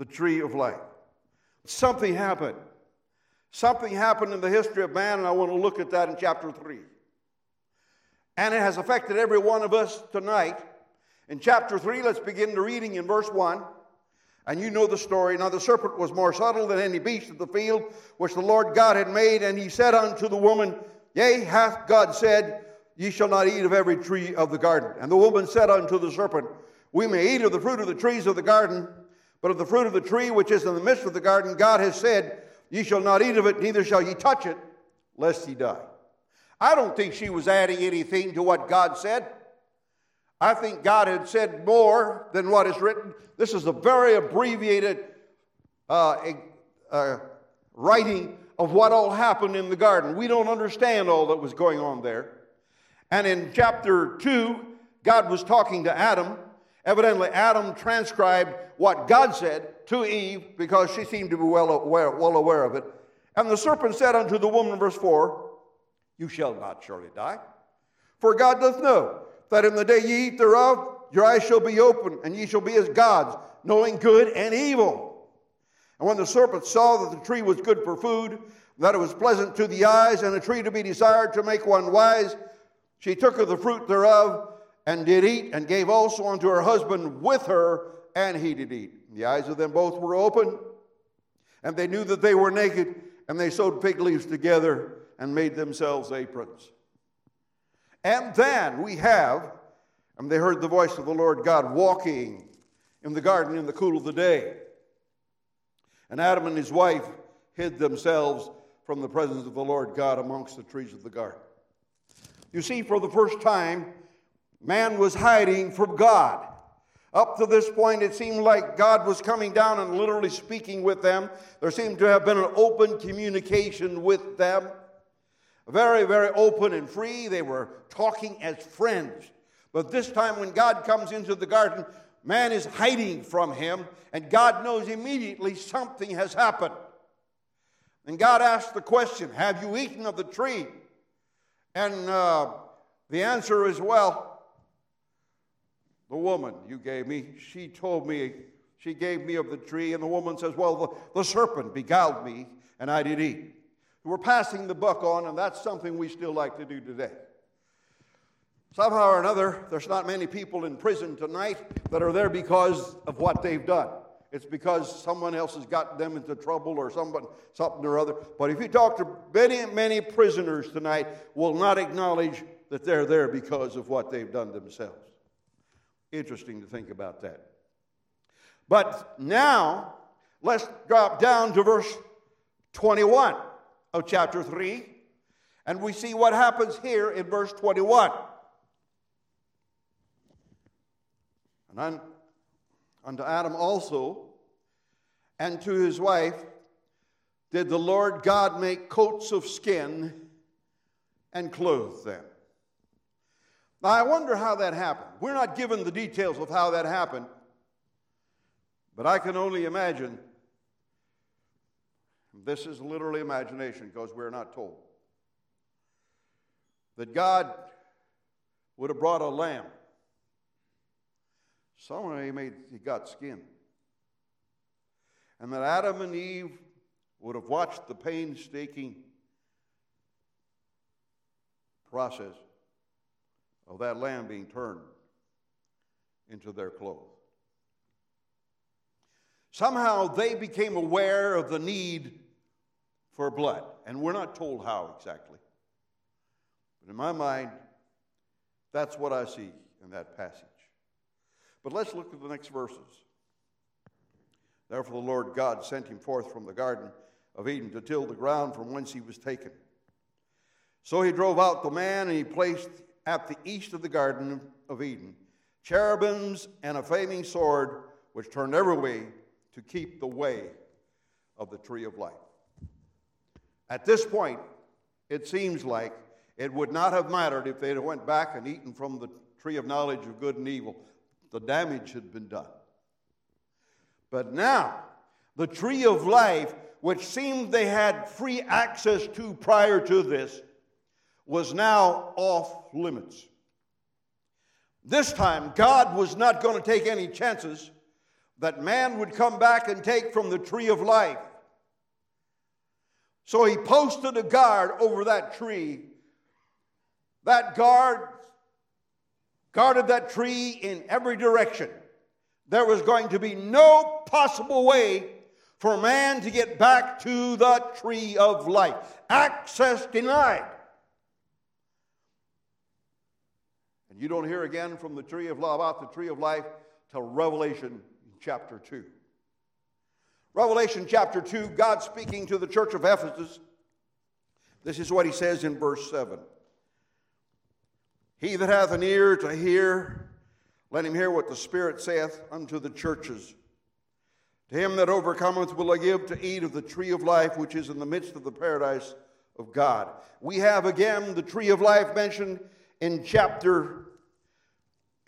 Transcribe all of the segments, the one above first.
the tree of life. Something happened. Something happened in the history of man, and I want to look at that in chapter 3. And it has affected every one of us tonight. In chapter 3, let's begin the reading in verse 1. And you know the story. Now the serpent was more subtle than any beast of the field which the Lord God had made. And he said unto the woman, Yea, hath God said, Ye shall not eat of every tree of the garden. And the woman said unto the serpent, We may eat of the fruit of the trees of the garden, but of the fruit of the tree which is in the midst of the garden, God has said, Ye shall not eat of it, neither shall ye touch it, lest ye die. I don't think she was adding anything to what God said. I think God had said more than what is written. This is a very abbreviated uh, uh, writing of what all happened in the garden. We don't understand all that was going on there. And in chapter 2, God was talking to Adam. Evidently, Adam transcribed what God said to Eve because she seemed to be well aware, well aware of it. And the serpent said unto the woman, verse 4, You shall not surely die. For God doth know that in the day ye eat thereof, your eyes shall be open, and ye shall be as gods, knowing good and evil. And when the serpent saw that the tree was good for food, that it was pleasant to the eyes, and a tree to be desired to make one wise, she took of the fruit thereof, and did eat, and gave also unto her husband with her, and he did eat. The eyes of them both were open, and they knew that they were naked, and they sewed fig leaves together and made themselves aprons. And then we have, and they heard the voice of the Lord God walking in the garden in the cool of the day. And Adam and his wife hid themselves from the presence of the Lord God amongst the trees of the garden. You see, for the first time, man was hiding from God. Up to this point, it seemed like God was coming down and literally speaking with them. There seemed to have been an open communication with them very, very open and free. They were talking as friends. But this time, when God comes into the garden, man is hiding from him, and God knows immediately something has happened. And God asks the question Have you eaten of the tree? And uh, the answer is, Well, the woman you gave me, she told me, she gave me of the tree. And the woman says, Well, the, the serpent beguiled me, and I did eat. We're passing the buck on, and that's something we still like to do today. Somehow or another, there's not many people in prison tonight that are there because of what they've done. It's because someone else has gotten them into trouble or someone, something or other. But if you talk to many, many prisoners tonight, will not acknowledge that they're there because of what they've done themselves. Interesting to think about that. But now, let's drop down to verse 21 of chapter 3, and we see what happens here in verse 21. And unto Adam also, and to his wife, did the Lord God make coats of skin and clothe them. Now, I wonder how that happened. We're not given the details of how that happened, but I can only imagine this is literally imagination because we're not told. That God would have brought a lamb. Somewhere he made he got skin. And that Adam and Eve would have watched the painstaking process of that lamb being turned into their clothes. Somehow they became aware of the need for blood. And we're not told how exactly. But in my mind, that's what I see in that passage. But let's look at the next verses. Therefore, the Lord God sent him forth from the Garden of Eden to till the ground from whence he was taken. So he drove out the man, and he placed at the east of the Garden of Eden cherubims and a flaming sword, which turned every way to keep the way of the tree of life. At this point, it seems like it would not have mattered if they'd went back and eaten from the tree of knowledge of good and evil. The damage had been done. But now, the tree of life, which seemed they had free access to prior to this, was now off limits. This time, God was not going to take any chances that man would come back and take from the tree of life. So he posted a guard over that tree. That guard guarded that tree in every direction. There was going to be no possible way for man to get back to the tree of life. Access denied. And you don't hear again from the tree of life about the tree of life till Revelation chapter 2. Revelation chapter 2, God speaking to the church of Ephesus. This is what he says in verse 7. He that hath an ear to hear, let him hear what the Spirit saith unto the churches. To him that overcometh will I give to eat of the tree of life, which is in the midst of the paradise of God. We have again the tree of life mentioned in chapter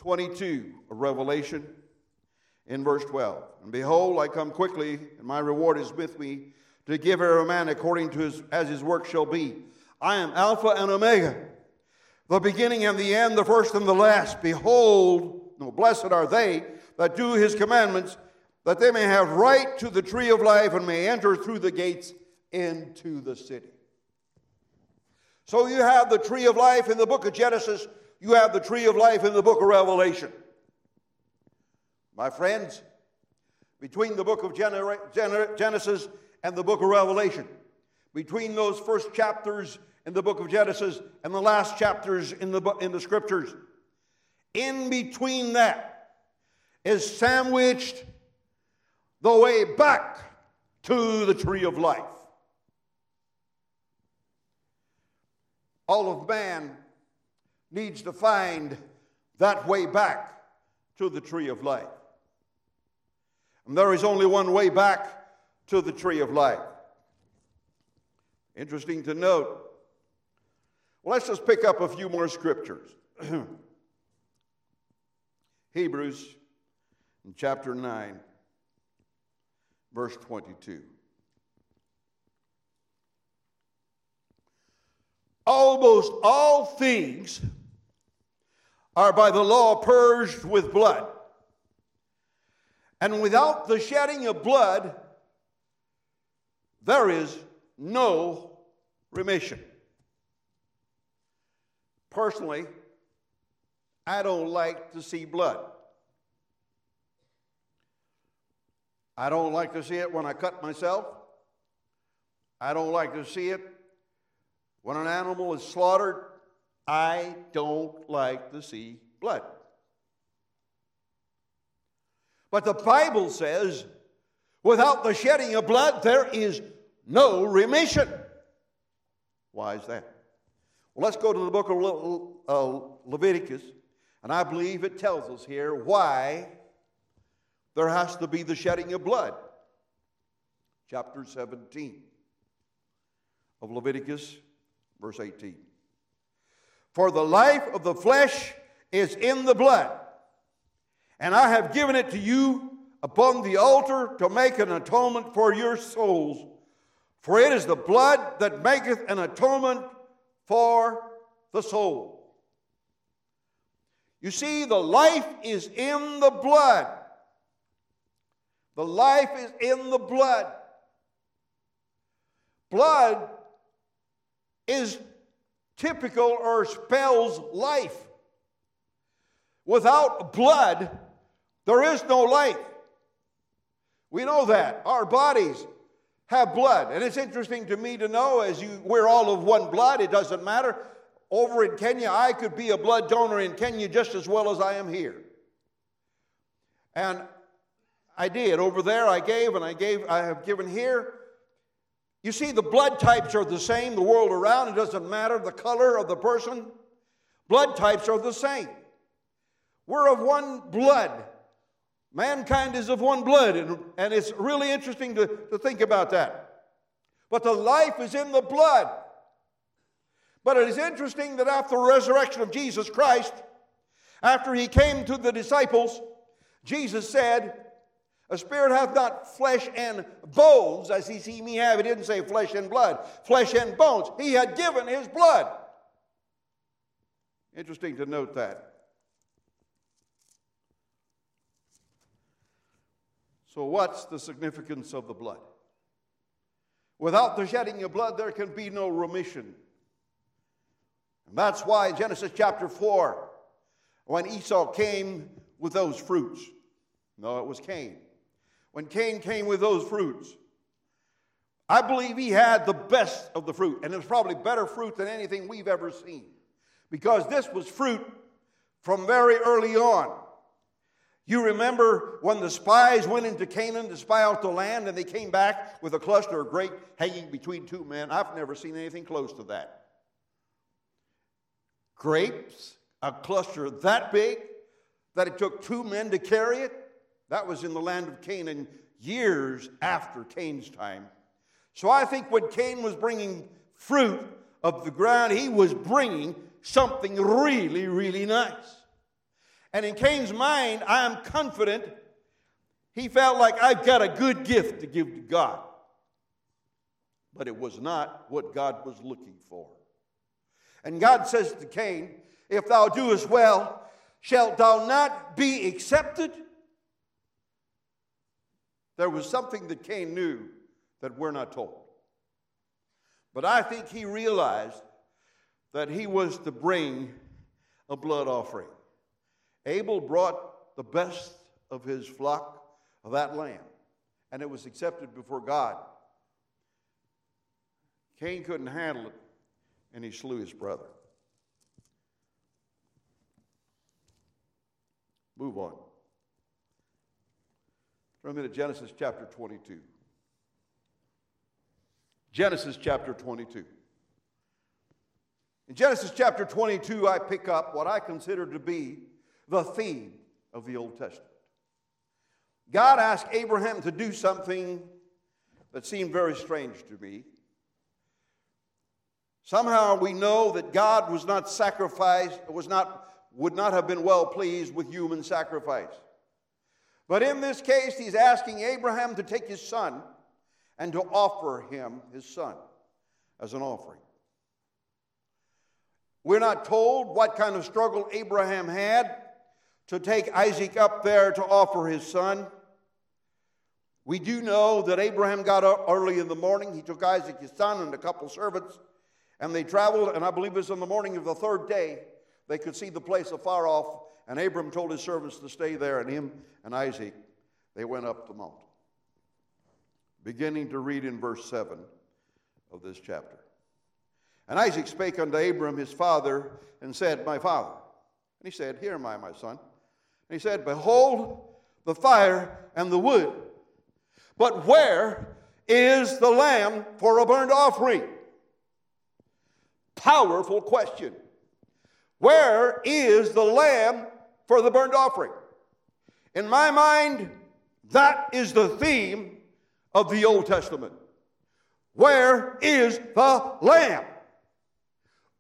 22 of Revelation in verse 12. And behold, I come quickly, and my reward is with me to give every man according to his, as his work shall be. I am Alpha and Omega, the beginning and the end, the first and the last. Behold, no, blessed are they that do his commandments, that they may have right to the tree of life and may enter through the gates into the city. So you have the tree of life in the book of Genesis, you have the tree of life in the book of Revelation. My friends, between the book of Genesis and the book of Revelation, between those first chapters in the book of Genesis and the last chapters in the, in the scriptures, in between that is sandwiched the way back to the tree of life. All of man needs to find that way back to the tree of life. And there is only one way back to the tree of life. Interesting to note. Well, let's just pick up a few more scriptures. Hebrews chapter 9, verse 22. Almost all things are by the law purged with blood. And without the shedding of blood, there is no remission. Personally, I don't like to see blood. I don't like to see it when I cut myself. I don't like to see it when an animal is slaughtered. I don't like to see blood. But the Bible says, without the shedding of blood, there is no remission. Why is that? Well, let's go to the book of Le- uh, Leviticus, and I believe it tells us here why there has to be the shedding of blood. Chapter 17 of Leviticus, verse 18. For the life of the flesh is in the blood and I have given it to you upon the altar to make an atonement for your souls. For it is the blood that maketh an atonement for the soul. You see, the life is in the blood. The life is in the blood. Blood is typical or spells life. Without blood, there is no life. We know that. Our bodies have blood. And it's interesting to me to know as you we're all of one blood, it doesn't matter. Over in Kenya, I could be a blood donor in Kenya just as well as I am here. And I did. Over there I gave and I gave I have given here. You see, the blood types are the same the world around. It doesn't matter the color of the person. Blood types are the same. We're of one blood. Mankind is of one blood, and, and it's really interesting to, to think about that. But the life is in the blood. But it is interesting that after the resurrection of Jesus Christ, after he came to the disciples, Jesus said, A spirit hath not flesh and bones, as he see me have. He didn't say flesh and blood, flesh and bones. He had given his blood. Interesting to note that. So, what's the significance of the blood? Without the shedding of blood, there can be no remission. And that's why Genesis chapter 4, when Esau came with those fruits, no, it was Cain. When Cain came with those fruits, I believe he had the best of the fruit, and it was probably better fruit than anything we've ever seen. Because this was fruit from very early on. You remember when the spies went into Canaan to spy out the land and they came back with a cluster of grape hanging between two men? I've never seen anything close to that. Grapes, a cluster that big that it took two men to carry it. That was in the land of Canaan years after Cain's time. So I think when Cain was bringing fruit of the ground, he was bringing something really, really nice. And in Cain's mind, I am confident he felt like I've got a good gift to give to God. But it was not what God was looking for. And God says to Cain, If thou doest well, shalt thou not be accepted? There was something that Cain knew that we're not told. But I think he realized that he was to bring a blood offering. Abel brought the best of his flock of that lamb, and it was accepted before God. Cain couldn't handle it, and he slew his brother. Move on. Turn me to Genesis chapter 22. Genesis chapter 22. In Genesis chapter 22, I pick up what I consider to be the theme of the Old Testament. God asked Abraham to do something that seemed very strange to me. Somehow we know that God was not sacrificed, was not, would not have been well pleased with human sacrifice. But in this case, he's asking Abraham to take his son and to offer him his son as an offering. We're not told what kind of struggle Abraham had to take Isaac up there to offer his son. We do know that Abraham got up early in the morning. He took Isaac, his son, and a couple servants, and they traveled. And I believe it was on the morning of the third day they could see the place afar off. And Abram told his servants to stay there, and him and Isaac, they went up the mountain. Beginning to read in verse 7 of this chapter. And Isaac spake unto Abram his father and said, My father. And he said, Here am I, my son. And he said, Behold the fire and the wood, but where is the lamb for a burnt offering? Powerful question. Where is the lamb for the burnt offering? In my mind, that is the theme of the Old Testament. Where is the lamb?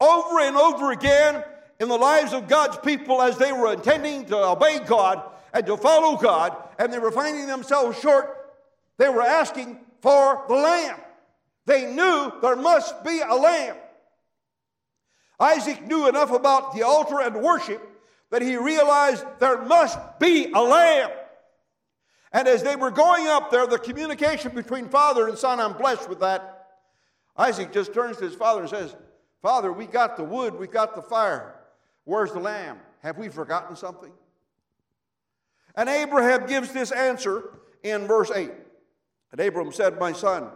Over and over again, in the lives of God's people as they were intending to obey God and to follow God, and they were finding themselves short, they were asking for the lamb. They knew there must be a lamb. Isaac knew enough about the altar and worship that he realized there must be a lamb. And as they were going up there, the communication between father and son, I'm blessed with that. Isaac just turns to his father and says, Father, we got the wood, we got the fire. Where's the lamb? Have we forgotten something? And Abraham gives this answer in verse 8. And Abram said, My son,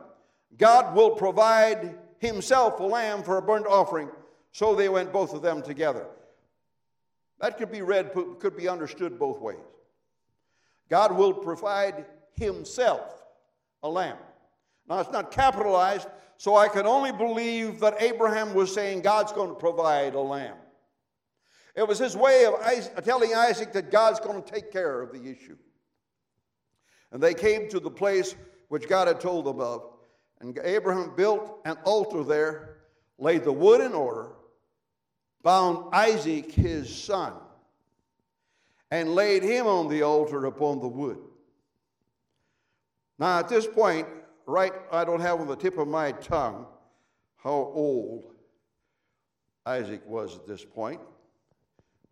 God will provide himself a lamb for a burnt offering. So they went both of them together. That could be read, could be understood both ways. God will provide himself a lamb. Now, it's not capitalized, so I can only believe that Abraham was saying God's going to provide a lamb. It was his way of telling Isaac that God's going to take care of the issue. And they came to the place which God had told them of. And Abraham built an altar there, laid the wood in order, bound Isaac his son, and laid him on the altar upon the wood. Now, at this point, right, I don't have on the tip of my tongue how old Isaac was at this point.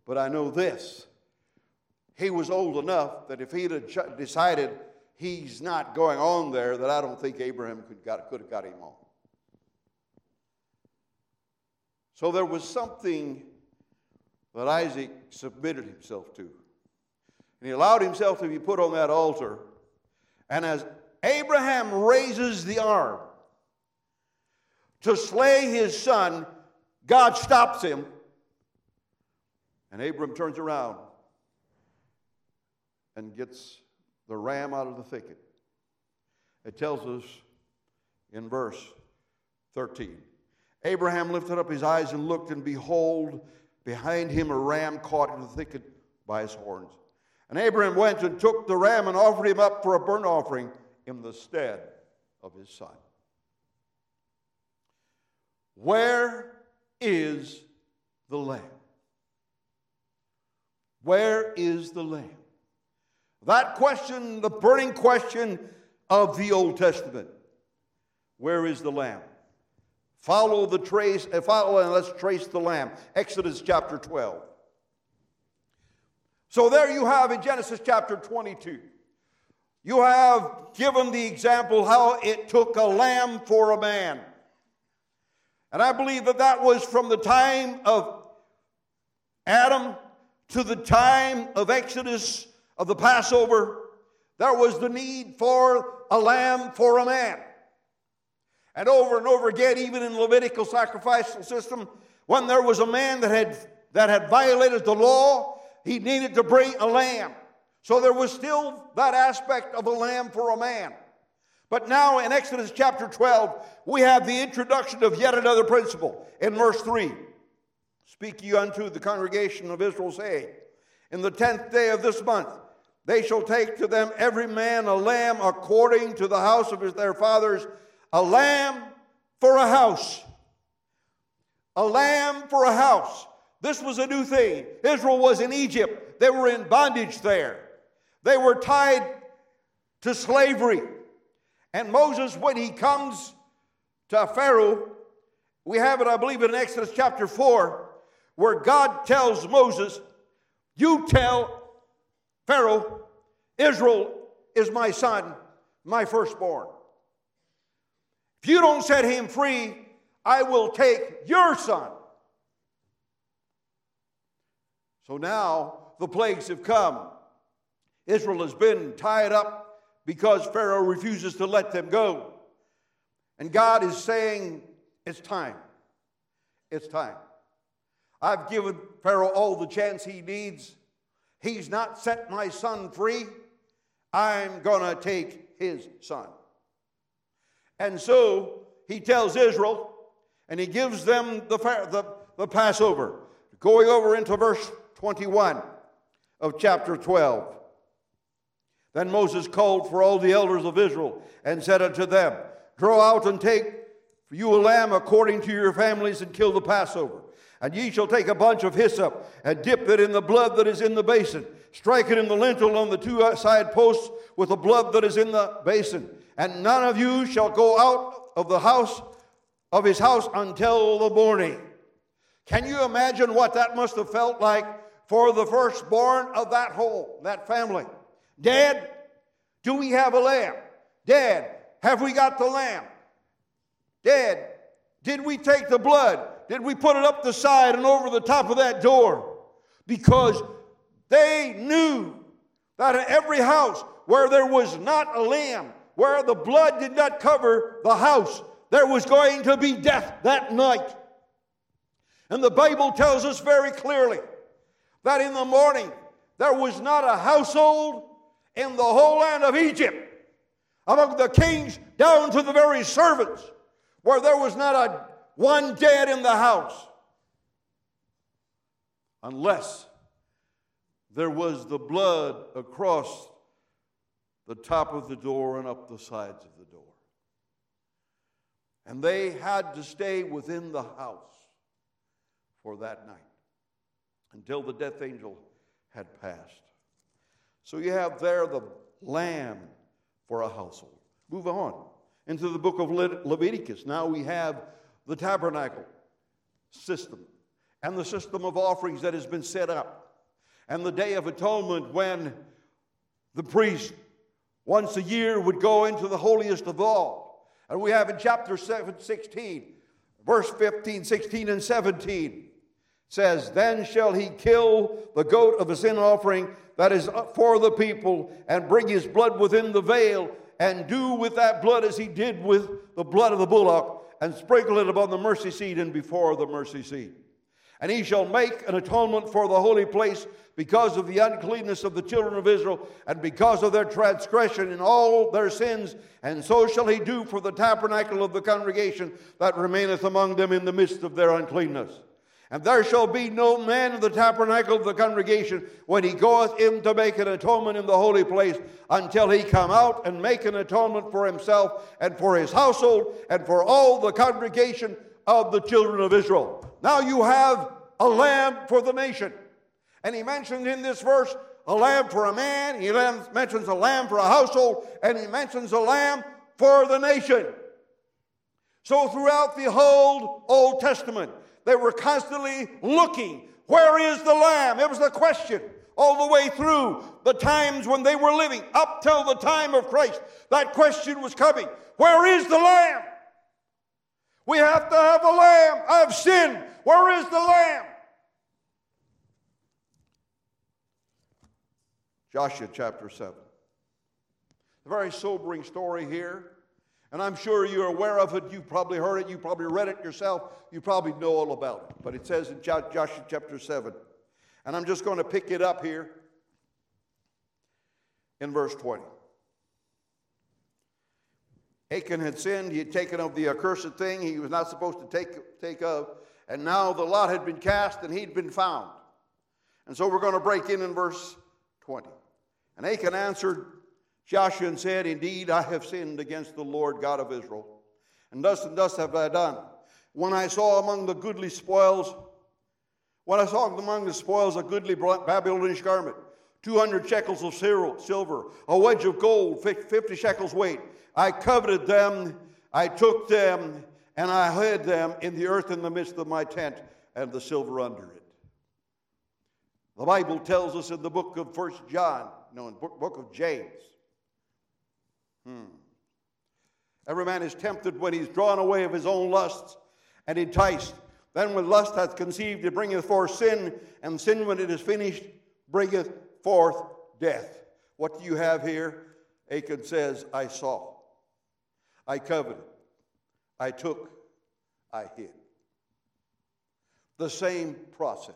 But I know this he was old enough that if he'd have decided he's not going on there that I don't think Abraham could, got, could have got him on. So there was something that Isaac submitted himself to. And he allowed himself to be put on that altar. And as Abraham raises the arm to slay his son, God stops him. And Abram turns around and gets the ram out of the thicket. It tells us in verse 13 Abraham lifted up his eyes and looked, and behold, behind him a ram caught in the thicket by his horns. And Abraham went and took the ram and offered him up for a burnt offering in the stead of his son. Where is the lamb? Where is the lamb? That question, the burning question of the Old Testament. Where is the lamb? Follow the trace, uh, follow and let's trace the lamb. Exodus chapter 12. So there you have in Genesis chapter 22. You have given the example how it took a lamb for a man. And I believe that that was from the time of Adam to the time of Exodus of the Passover. There was the need for a lamb for a man. And over and over again, even in the Levitical sacrificial system, when there was a man that had, that had violated the law, he needed to bring a lamb. So there was still that aspect of a lamb for a man. But now in Exodus chapter 12, we have the introduction of yet another principle. In verse 3, speak ye unto the congregation of Israel, saying, In the tenth day of this month, they shall take to them every man a lamb according to the house of their fathers, a lamb for a house. A lamb for a house. This was a new thing. Israel was in Egypt, they were in bondage there. They were tied to slavery. And Moses, when he comes to Pharaoh, we have it, I believe, in Exodus chapter 4, where God tells Moses, You tell Pharaoh, Israel is my son, my firstborn. If you don't set him free, I will take your son. So now the plagues have come. Israel has been tied up because Pharaoh refuses to let them go. And God is saying, It's time. It's time. I've given Pharaoh all the chance he needs. He's not set my son free. I'm going to take his son. And so he tells Israel, and he gives them the, the, the Passover. Going over into verse 21 of chapter 12. Then Moses called for all the elders of Israel and said unto them, Draw out and take for you a lamb according to your families and kill the Passover. And ye shall take a bunch of hyssop and dip it in the blood that is in the basin. Strike it in the lintel on the two uh, side posts with the blood that is in the basin. And none of you shall go out of the house of his house until the morning. Can you imagine what that must have felt like for the firstborn of that whole, that family? Dad, do we have a lamb? Dad, have we got the lamb? Dad, did we take the blood? Did we put it up the side and over the top of that door? Because they knew that in every house where there was not a lamb, where the blood did not cover the house, there was going to be death that night. And the Bible tells us very clearly that in the morning there was not a household in the whole land of Egypt, among the kings down to the very servants, where there was not a one dead in the house, unless there was the blood across the top of the door and up the sides of the door. And they had to stay within the house for that night until the death angel had passed. So you have there the lamb for a household. Move on into the book of Le- Leviticus. Now we have the tabernacle system and the system of offerings that has been set up, and the day of atonement when the priest once a year would go into the holiest of all. And we have in chapter 7, 16, verse 15, 16, and 17 says, Then shall he kill the goat of a sin offering that is for the people, and bring his blood within the veil, and do with that blood as he did with the blood of the bullock, and sprinkle it upon the mercy seat and before the mercy seat. And he shall make an atonement for the holy place because of the uncleanness of the children of Israel and because of their transgression in all their sins. And so shall he do for the tabernacle of the congregation that remaineth among them in the midst of their uncleanness. And there shall be no man in the tabernacle of the congregation when he goeth in to make an atonement in the holy place until he come out and make an atonement for himself and for his household and for all the congregation of the children of Israel. Now you have a lamb for the nation. And he mentioned in this verse a lamb for a man, he mentions a lamb for a household, and he mentions a lamb for the nation. So throughout the whole Old Testament, they were constantly looking, where is the lamb? It was the question all the way through the times when they were living, up till the time of Christ. That question was coming Where is the lamb? We have to have a lamb. I've sinned. Where is the lamb? Joshua chapter 7. A very sobering story here. And I'm sure you're aware of it. You've probably heard it. You probably read it yourself. You probably know all about it. But it says in Joshua chapter 7. And I'm just going to pick it up here in verse 20. Achan had sinned. He had taken of the accursed thing he was not supposed to take, take of. And now the lot had been cast and he'd been found. And so we're going to break in in verse 20. And Achan answered Joshua and said, Indeed, I have sinned against the Lord God of Israel. And thus and thus have I done. When I saw among the goodly spoils, when I saw among the spoils a goodly Babylonish garment, 200 shekels of silver, a wedge of gold, 50 shekels weight, I coveted them, I took them, and I hid them in the earth in the midst of my tent, and the silver under it. The Bible tells us in the book of First John, no, in the book of James, Hmm. Every man is tempted when he's drawn away of his own lusts and enticed. Then when lust hath conceived, it bringeth forth sin, and sin, when it is finished, bringeth forth death. What do you have here? Achan says, I saw, I coveted, I took, I hid. The same process.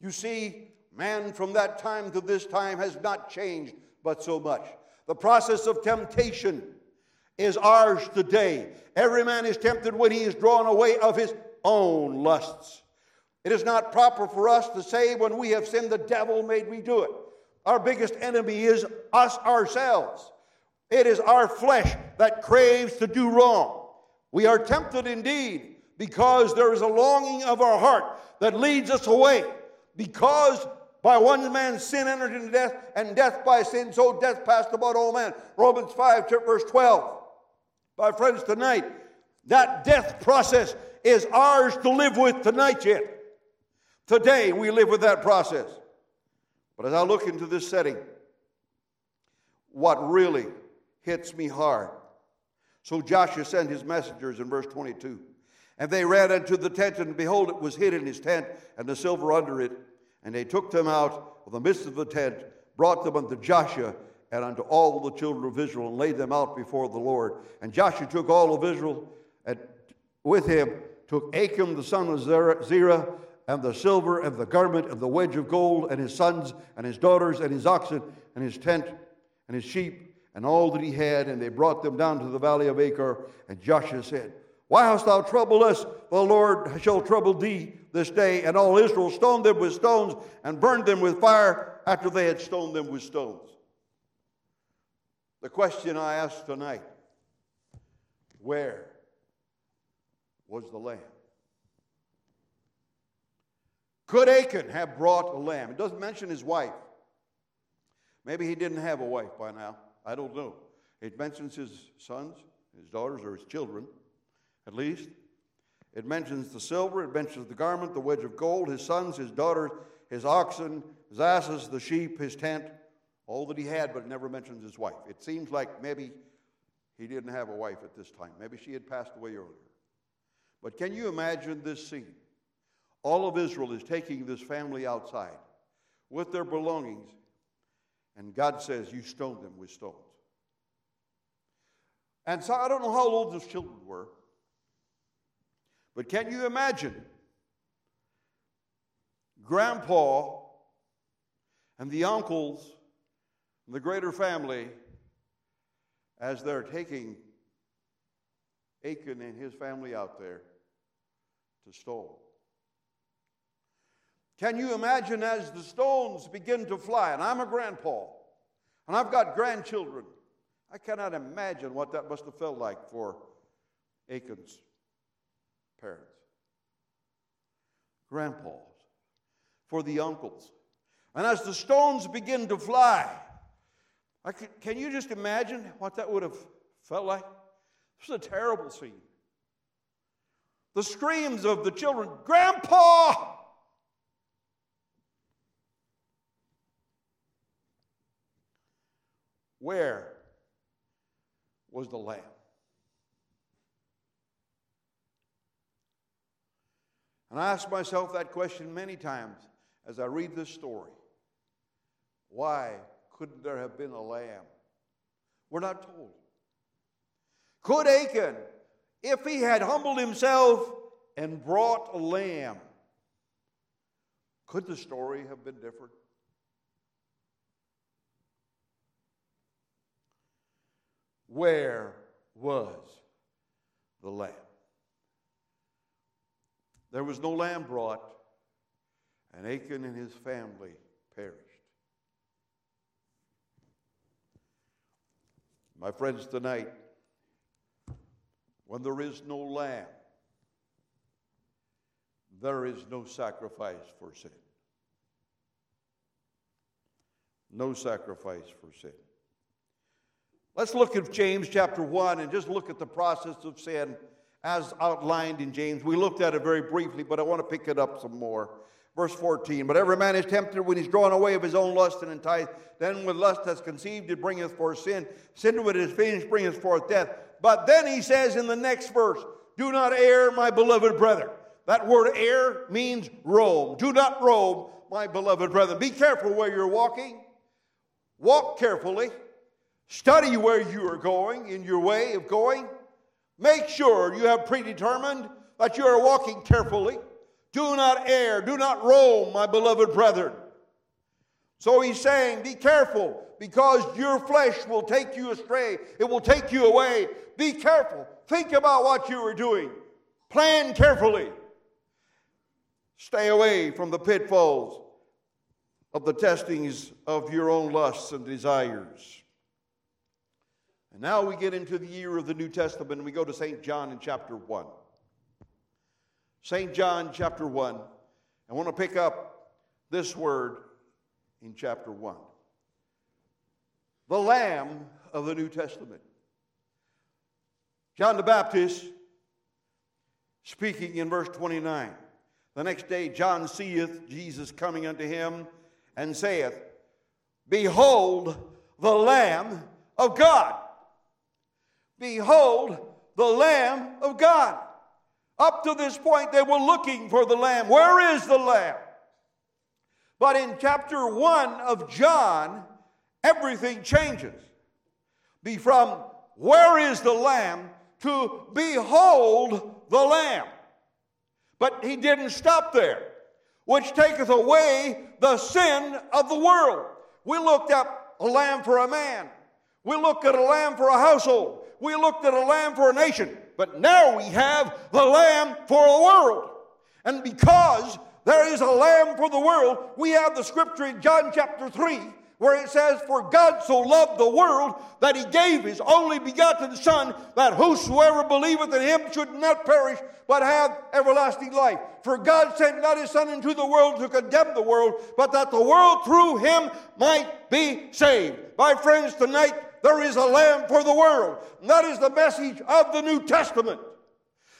You see, man from that time to this time has not changed but so much. The process of temptation is ours today. Every man is tempted when he is drawn away of his own lusts. It is not proper for us to say when we have sinned, the devil made me do it. Our biggest enemy is us ourselves. It is our flesh that craves to do wrong. We are tempted indeed because there is a longing of our heart that leads us away. Because by one man's sin entered into death, and death by sin, so death passed about all men. Romans 5, verse 12. My friends, tonight, that death process is ours to live with tonight yet. Today, we live with that process. But as I look into this setting, what really hits me hard. So Joshua sent his messengers in verse 22. And they ran into the tent, and behold, it was hid in his tent, and the silver under it. And they took them out of the midst of the tent, brought them unto Joshua and unto all the children of Israel, and laid them out before the Lord. And Joshua took all of Israel, and with him took Achan the son of Zerah, and the silver, and the garment, and the wedge of gold, and his sons, and his daughters, and his oxen, and his tent, and his sheep, and all that he had, and they brought them down to the valley of Achor. And Joshua said, Why hast thou troubled us? The Lord shall trouble thee this day. And all Israel stoned them with stones and burned them with fire after they had stoned them with stones. The question I ask tonight where was the lamb? Could Achan have brought a lamb? It doesn't mention his wife. Maybe he didn't have a wife by now. I don't know. It mentions his sons, his daughters, or his children, at least. It mentions the silver, it mentions the garment, the wedge of gold, his sons, his daughters, his oxen, his asses, the sheep, his tent, All that he had, but it never mentions his wife. It seems like maybe he didn't have a wife at this time. Maybe she had passed away earlier. But can you imagine this scene? All of Israel is taking this family outside with their belongings, and God says, You stone them with stones. And so I don't know how old those children were, but can you imagine grandpa and the uncles and the greater family as they're taking Achan and his family out there to stone? Can you imagine as the stones begin to fly? And I'm a grandpa, and I've got grandchildren. I cannot imagine what that must have felt like for Achan's parents, grandpas, for the uncles. And as the stones begin to fly, can, can you just imagine what that would have felt like? This is a terrible scene. The screams of the children, Grandpa! Where was the lamb? And I ask myself that question many times as I read this story. Why couldn't there have been a lamb? We're not told. Could Achan, if he had humbled himself and brought a lamb, could the story have been different? Where was the lamb? There was no lamb brought, and Achan and his family perished. My friends, tonight, when there is no lamb, there is no sacrifice for sin. No sacrifice for sin. Let's look at James chapter 1 and just look at the process of sin as outlined in James. We looked at it very briefly, but I want to pick it up some more. Verse 14, but every man is tempted when he's drawn away of his own lust and enticed. Then when lust has conceived, it bringeth forth sin. Sin when it is finished bringeth forth death. But then he says in the next verse, do not err, my beloved brother. That word err means roam. Do not roam, my beloved brethren. Be careful where you're walking. Walk carefully. Study where you are going in your way of going. Make sure you have predetermined that you are walking carefully. Do not err, do not roam, my beloved brethren. So he's saying, Be careful because your flesh will take you astray, it will take you away. Be careful. Think about what you are doing. Plan carefully. Stay away from the pitfalls of the testings of your own lusts and desires. And now we get into the year of the New Testament and we go to St. John in chapter 1. St. John chapter 1. I want to pick up this word in chapter 1. The Lamb of the New Testament. John the Baptist speaking in verse 29. The next day, John seeth Jesus coming unto him and saith, Behold the Lamb of God Behold, the Lamb of God. Up to this point, they were looking for the Lamb. Where is the Lamb? But in chapter 1 of John, everything changes. Be from where is the Lamb to behold the Lamb. But he didn't stop there, which taketh away the sin of the world. We looked up a lamb for a man, we looked at a lamb for a household, we looked at a lamb for a nation, but now we have the lamb for a world. And because there is a lamb for the world, we have the scripture in John chapter 3 where it says, For God so loved the world that he gave his only begotten Son, that whosoever believeth in him should not perish, but have everlasting life. For God sent not his Son into the world to condemn the world, but that the world through him might be saved. My friends, tonight there is a lamb for the world. And that is the message of the New Testament.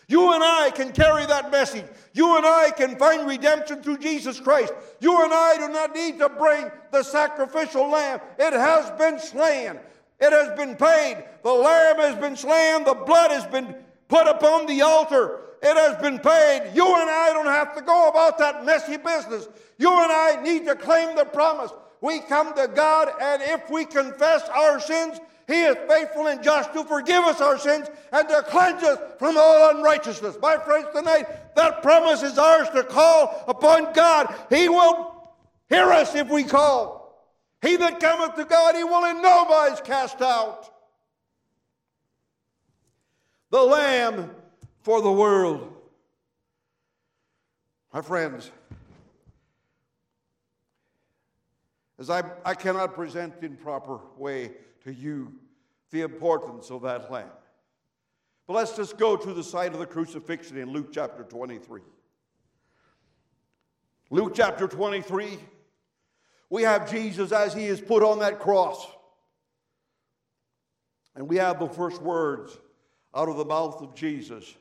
You and I can carry that message. You and I can find redemption through Jesus Christ. You and I do not need to bring the sacrificial lamb. It has been slain. It has been paid. The lamb has been slain. The blood has been put upon the altar. It has been paid. You and I don't have to go about that messy business. You and I need to claim the promise. We come to God, and if we confess our sins, he is faithful and just to forgive us our sins and to cleanse us from all unrighteousness. My friends, tonight, that promise is ours to call upon God. He will hear us if we call. He that cometh to God, he will in no wise cast out. The Lamb for the world. My friends, as I, I cannot present in proper way to you the importance of that lamb. But let's just go to the site of the crucifixion in Luke chapter 23. Luke chapter 23, we have Jesus as he is put on that cross. And we have the first words out of the mouth of Jesus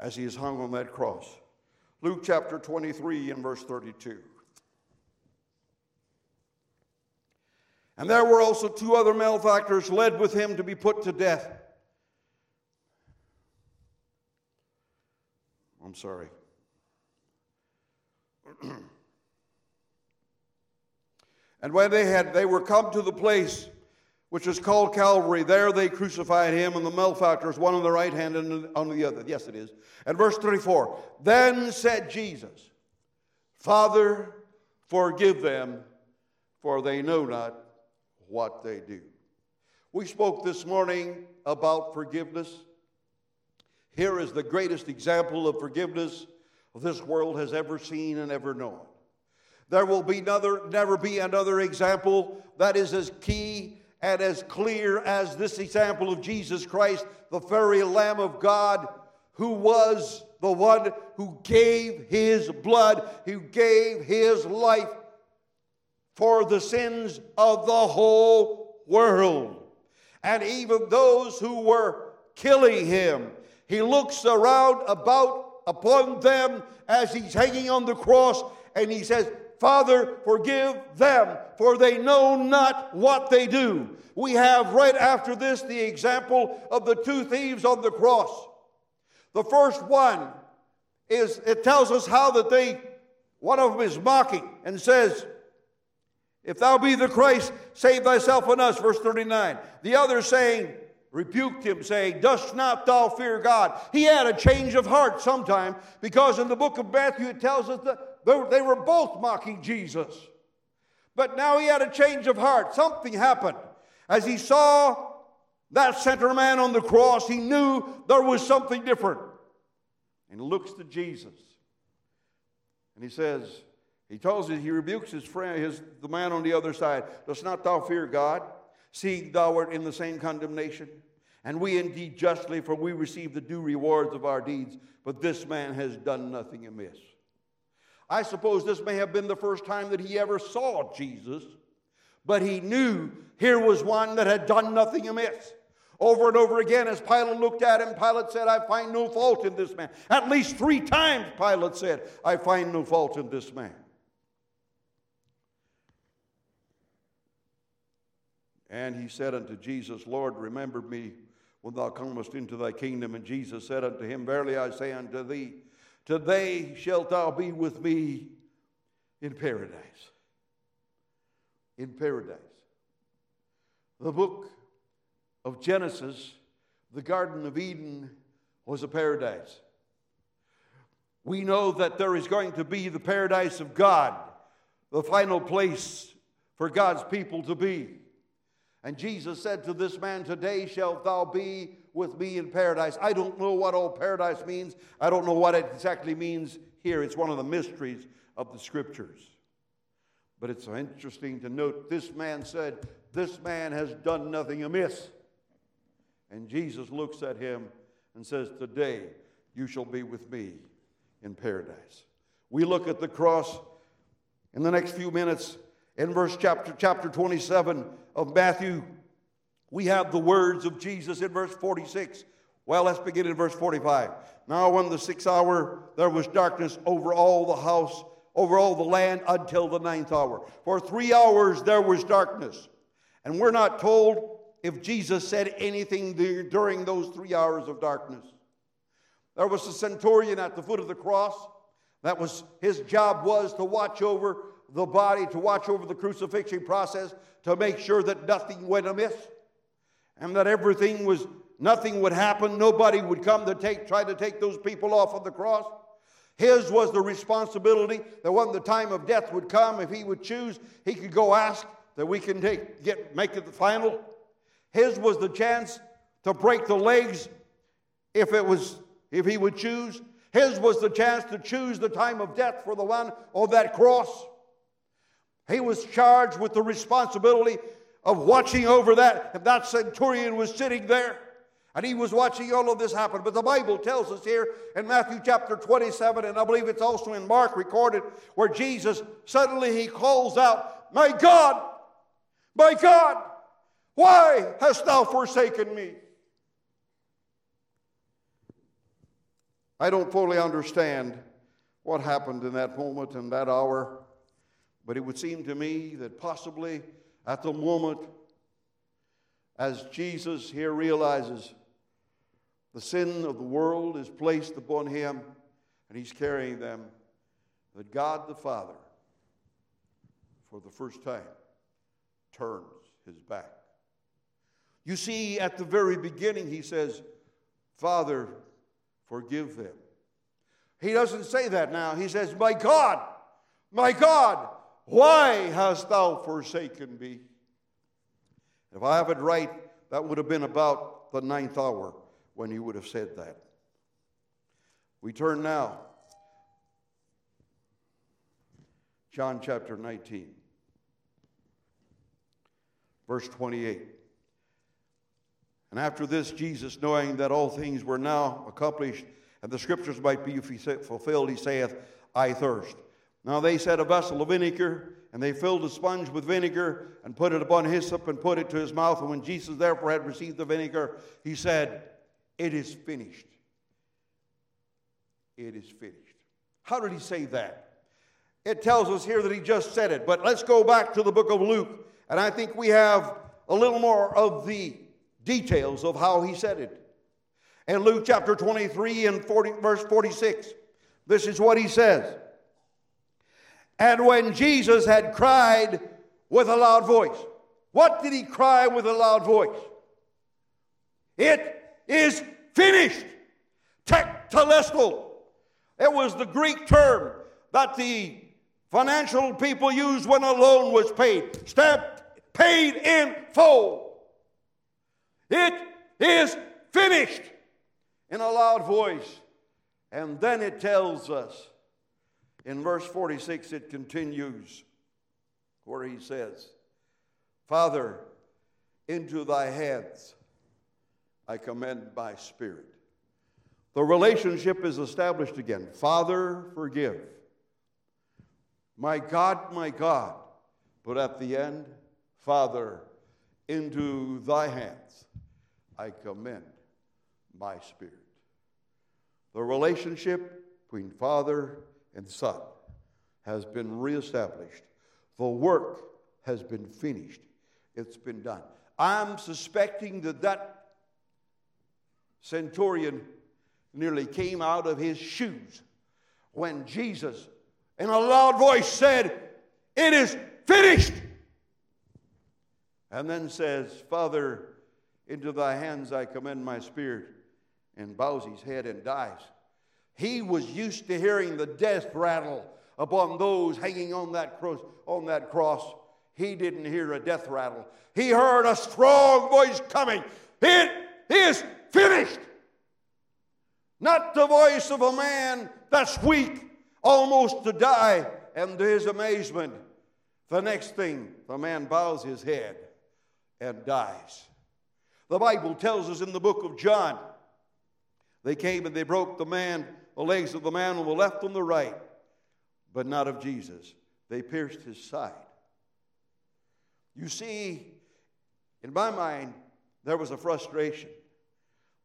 as he is hung on that cross. Luke chapter 23 and verse 32. And there were also two other malefactors led with him to be put to death. I'm sorry. and when they had they were come to the place which is called Calvary, there they crucified him and the malefactors, one on the right hand and on the other. Yes, it is. And verse 34 Then said Jesus, Father, forgive them, for they know not what they do. We spoke this morning about forgiveness. Here is the greatest example of forgiveness this world has ever seen and ever known. There will be another, never be another example that is as key and as clear as this example of Jesus Christ, the very Lamb of God, who was the one who gave his blood, who gave his life for the sins of the whole world. And even those who were killing him, he looks around about upon them as he's hanging on the cross and he says, Father, forgive them, for they know not what they do. We have right after this the example of the two thieves on the cross. The first one is, it tells us how that they, one of them is mocking and says, if thou be the Christ, save thyself and us. Verse 39. The other saying, rebuked him, saying, Dost not thou fear God? He had a change of heart sometime because in the book of Matthew it tells us that they were both mocking Jesus. But now he had a change of heart. Something happened. As he saw that center man on the cross, he knew there was something different. And he looks to Jesus. And he says, he tells us, he rebukes his friend, his, the man on the other side. Dost not thou fear God? See, thou art in the same condemnation. And we indeed justly, for we receive the due rewards of our deeds, but this man has done nothing amiss. I suppose this may have been the first time that he ever saw Jesus, but he knew here was one that had done nothing amiss. Over and over again, as Pilate looked at him, Pilate said, I find no fault in this man. At least three times, Pilate said, I find no fault in this man. And he said unto Jesus, Lord, remember me when thou comest into thy kingdom. And Jesus said unto him, Verily I say unto thee, today shalt thou be with me in paradise. In paradise. The book of Genesis, the Garden of Eden, was a paradise. We know that there is going to be the paradise of God, the final place for God's people to be. And Jesus said to this man, Today shalt thou be with me in paradise. I don't know what all paradise means. I don't know what it exactly means here. It's one of the mysteries of the scriptures. But it's interesting to note this man said, This man has done nothing amiss. And Jesus looks at him and says, Today you shall be with me in paradise. We look at the cross in the next few minutes in verse chapter, chapter 27 of Matthew, we have the words of Jesus in verse 46. Well, let's begin in verse 45. Now, when the sixth hour, there was darkness over all the house, over all the land until the ninth hour. For three hours there was darkness. And we're not told if Jesus said anything during those three hours of darkness. There was a centurion at the foot of the cross. That was his job was to watch over the body, to watch over the crucifixion process, to make sure that nothing went amiss and that everything was nothing would happen, nobody would come to take try to take those people off of the cross. His was the responsibility that when the time of death would come, if he would choose, he could go ask that we can take, get, make it the final. His was the chance to break the legs if it was if he would choose. His was the chance to choose the time of death for the one on that cross. He was charged with the responsibility of watching over that. If that centurion was sitting there and he was watching all of this happen. But the Bible tells us here in Matthew chapter 27, and I believe it's also in Mark recorded, where Jesus suddenly he calls out, My God, my God, why hast thou forsaken me? I don't fully understand what happened in that moment and that hour, but it would seem to me that possibly at the moment, as Jesus here realizes the sin of the world is placed upon him and he's carrying them, that God the Father, for the first time, turns his back. You see, at the very beginning, he says, Father, forgive them. He doesn't say that now. He says, My God, my God, why hast thou forsaken me? If I have it right, that would have been about the ninth hour when he would have said that. We turn now. John chapter 19, verse 28. And after this, Jesus, knowing that all things were now accomplished and the scriptures might be fulfilled, he saith, I thirst. Now they set a vessel of vinegar, and they filled a sponge with vinegar, and put it upon hyssop, and put it to his mouth. And when Jesus therefore had received the vinegar, he said, It is finished. It is finished. How did he say that? It tells us here that he just said it, but let's go back to the book of Luke, and I think we have a little more of the details of how he said it. In Luke chapter 23 and 40, verse 46, this is what he says. And when Jesus had cried with a loud voice, what did he cry with a loud voice? It is finished. Tetelestai. It was the Greek term that the financial people used when a loan was paid. Stamped, paid in full. It is finished in a loud voice. And then it tells us in verse 46, it continues where he says, Father, into thy hands I commend my spirit. The relationship is established again. Father, forgive. My God, my God. But at the end, Father, into thy hands I commend my spirit. The relationship between Father and Son has been reestablished. The work has been finished. It's been done. I'm suspecting that that centurion nearly came out of his shoes when Jesus, in a loud voice, said, It is finished. And then says, Father, into thy hands I commend my spirit, and bows his head and dies. He was used to hearing the death rattle upon those hanging on that cross. On that cross. He didn't hear a death rattle. He heard a strong voice coming. It is finished. Not the voice of a man that's weak, almost to die. And to his amazement, the next thing, the man bows his head and dies. The Bible tells us in the book of John, they came and they broke the man, the legs of the man on the left and the right, but not of Jesus. They pierced his side. You see, in my mind, there was a frustration.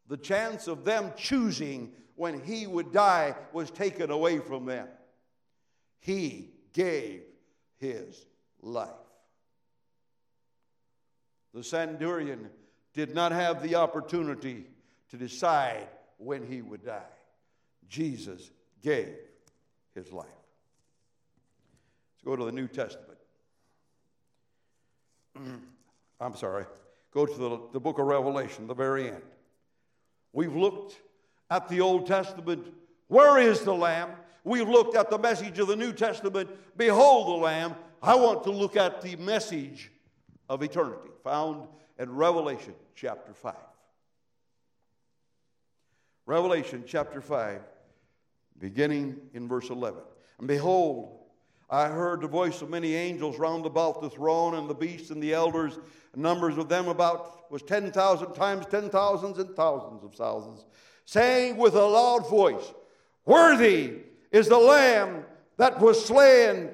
the chance of them choosing when he would die was taken away from them. He gave his life. The centurion did not have the opportunity to decide when he would die. Jesus gave his life. Let's go to the New Testament. I'm sorry. Go to the, the book of Revelation, the very end. We've looked at the Old Testament. Where is the Lamb? We've looked at the message of the New Testament. Behold the Lamb. I want to look at the message of eternity found in Revelation chapter 5. Revelation chapter 5, beginning in verse 11. And behold, I heard the voice of many angels round about the throne and the beasts and the elders. Numbers of them about was 10,000 times ten thousands and thousands of thousands, saying with a loud voice, Worthy is the Lamb that was slain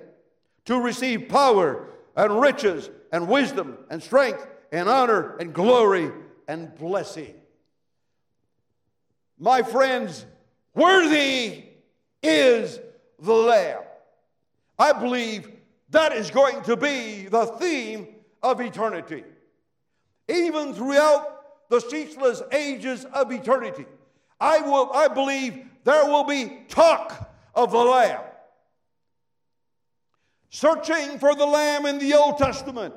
to receive power and riches and wisdom and strength and honor and glory and blessing. My friends, worthy is the Lamb. I believe that is going to be the theme of eternity. Even throughout the ceaseless ages of eternity, I, will, I believe there will be talk of the Lamb. Searching for the Lamb in the Old Testament,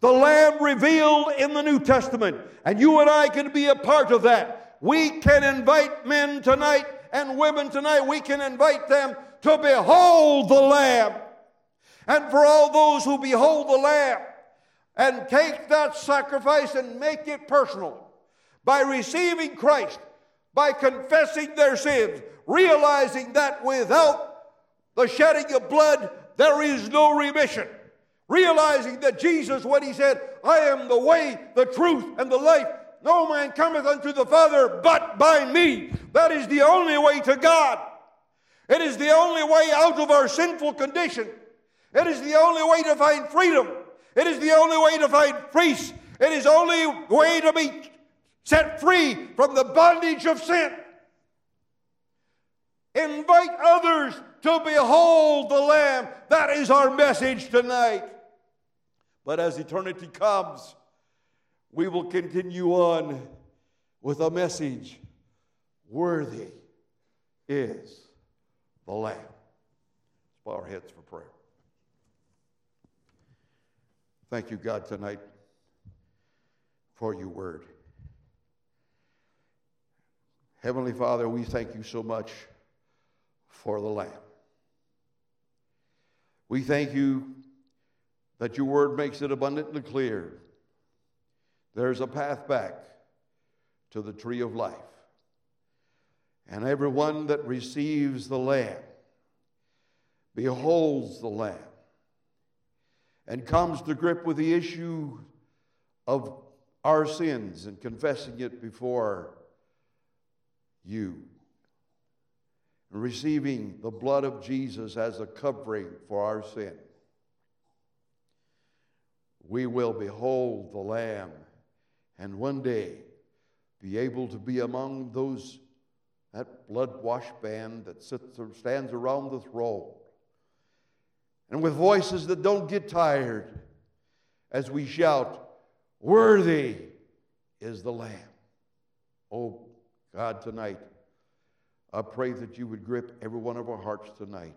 the Lamb revealed in the New Testament, and you and I can be a part of that. We can invite men tonight and women tonight, we can invite them to behold the Lamb. And for all those who behold the Lamb and take that sacrifice and make it personal by receiving Christ, by confessing their sins, realizing that without the shedding of blood, there is no remission. Realizing that Jesus, when He said, I am the way, the truth, and the life, no man cometh unto the Father but by me. That is the only way to God. It is the only way out of our sinful condition. It is the only way to find freedom. It is the only way to find peace. It is the only way to be set free from the bondage of sin. Invite others to behold the Lamb. That is our message tonight. But as eternity comes, we will continue on with a message worthy is the Lamb. Let's bow our heads for prayer. Thank you, God, tonight for your word. Heavenly Father, we thank you so much for the Lamb. We thank you that your word makes it abundantly clear there's a path back to the tree of life. And everyone that receives the Lamb beholds the Lamb and comes to grip with the issue of our sins and confessing it before you. Receiving the blood of Jesus as a covering for our sin. We will behold the Lamb and one day be able to be among those that blood washed band that sits or stands around the throne. And with voices that don't get tired as we shout worthy is the lamb. Oh god tonight i pray that you would grip every one of our hearts tonight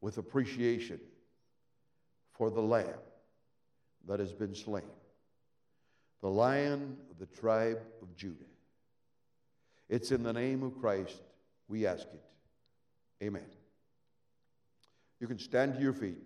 with appreciation for the lamb that has been slain the lion of the tribe of Judah. It's in the name of Christ we ask it. Amen. You can stand to your feet.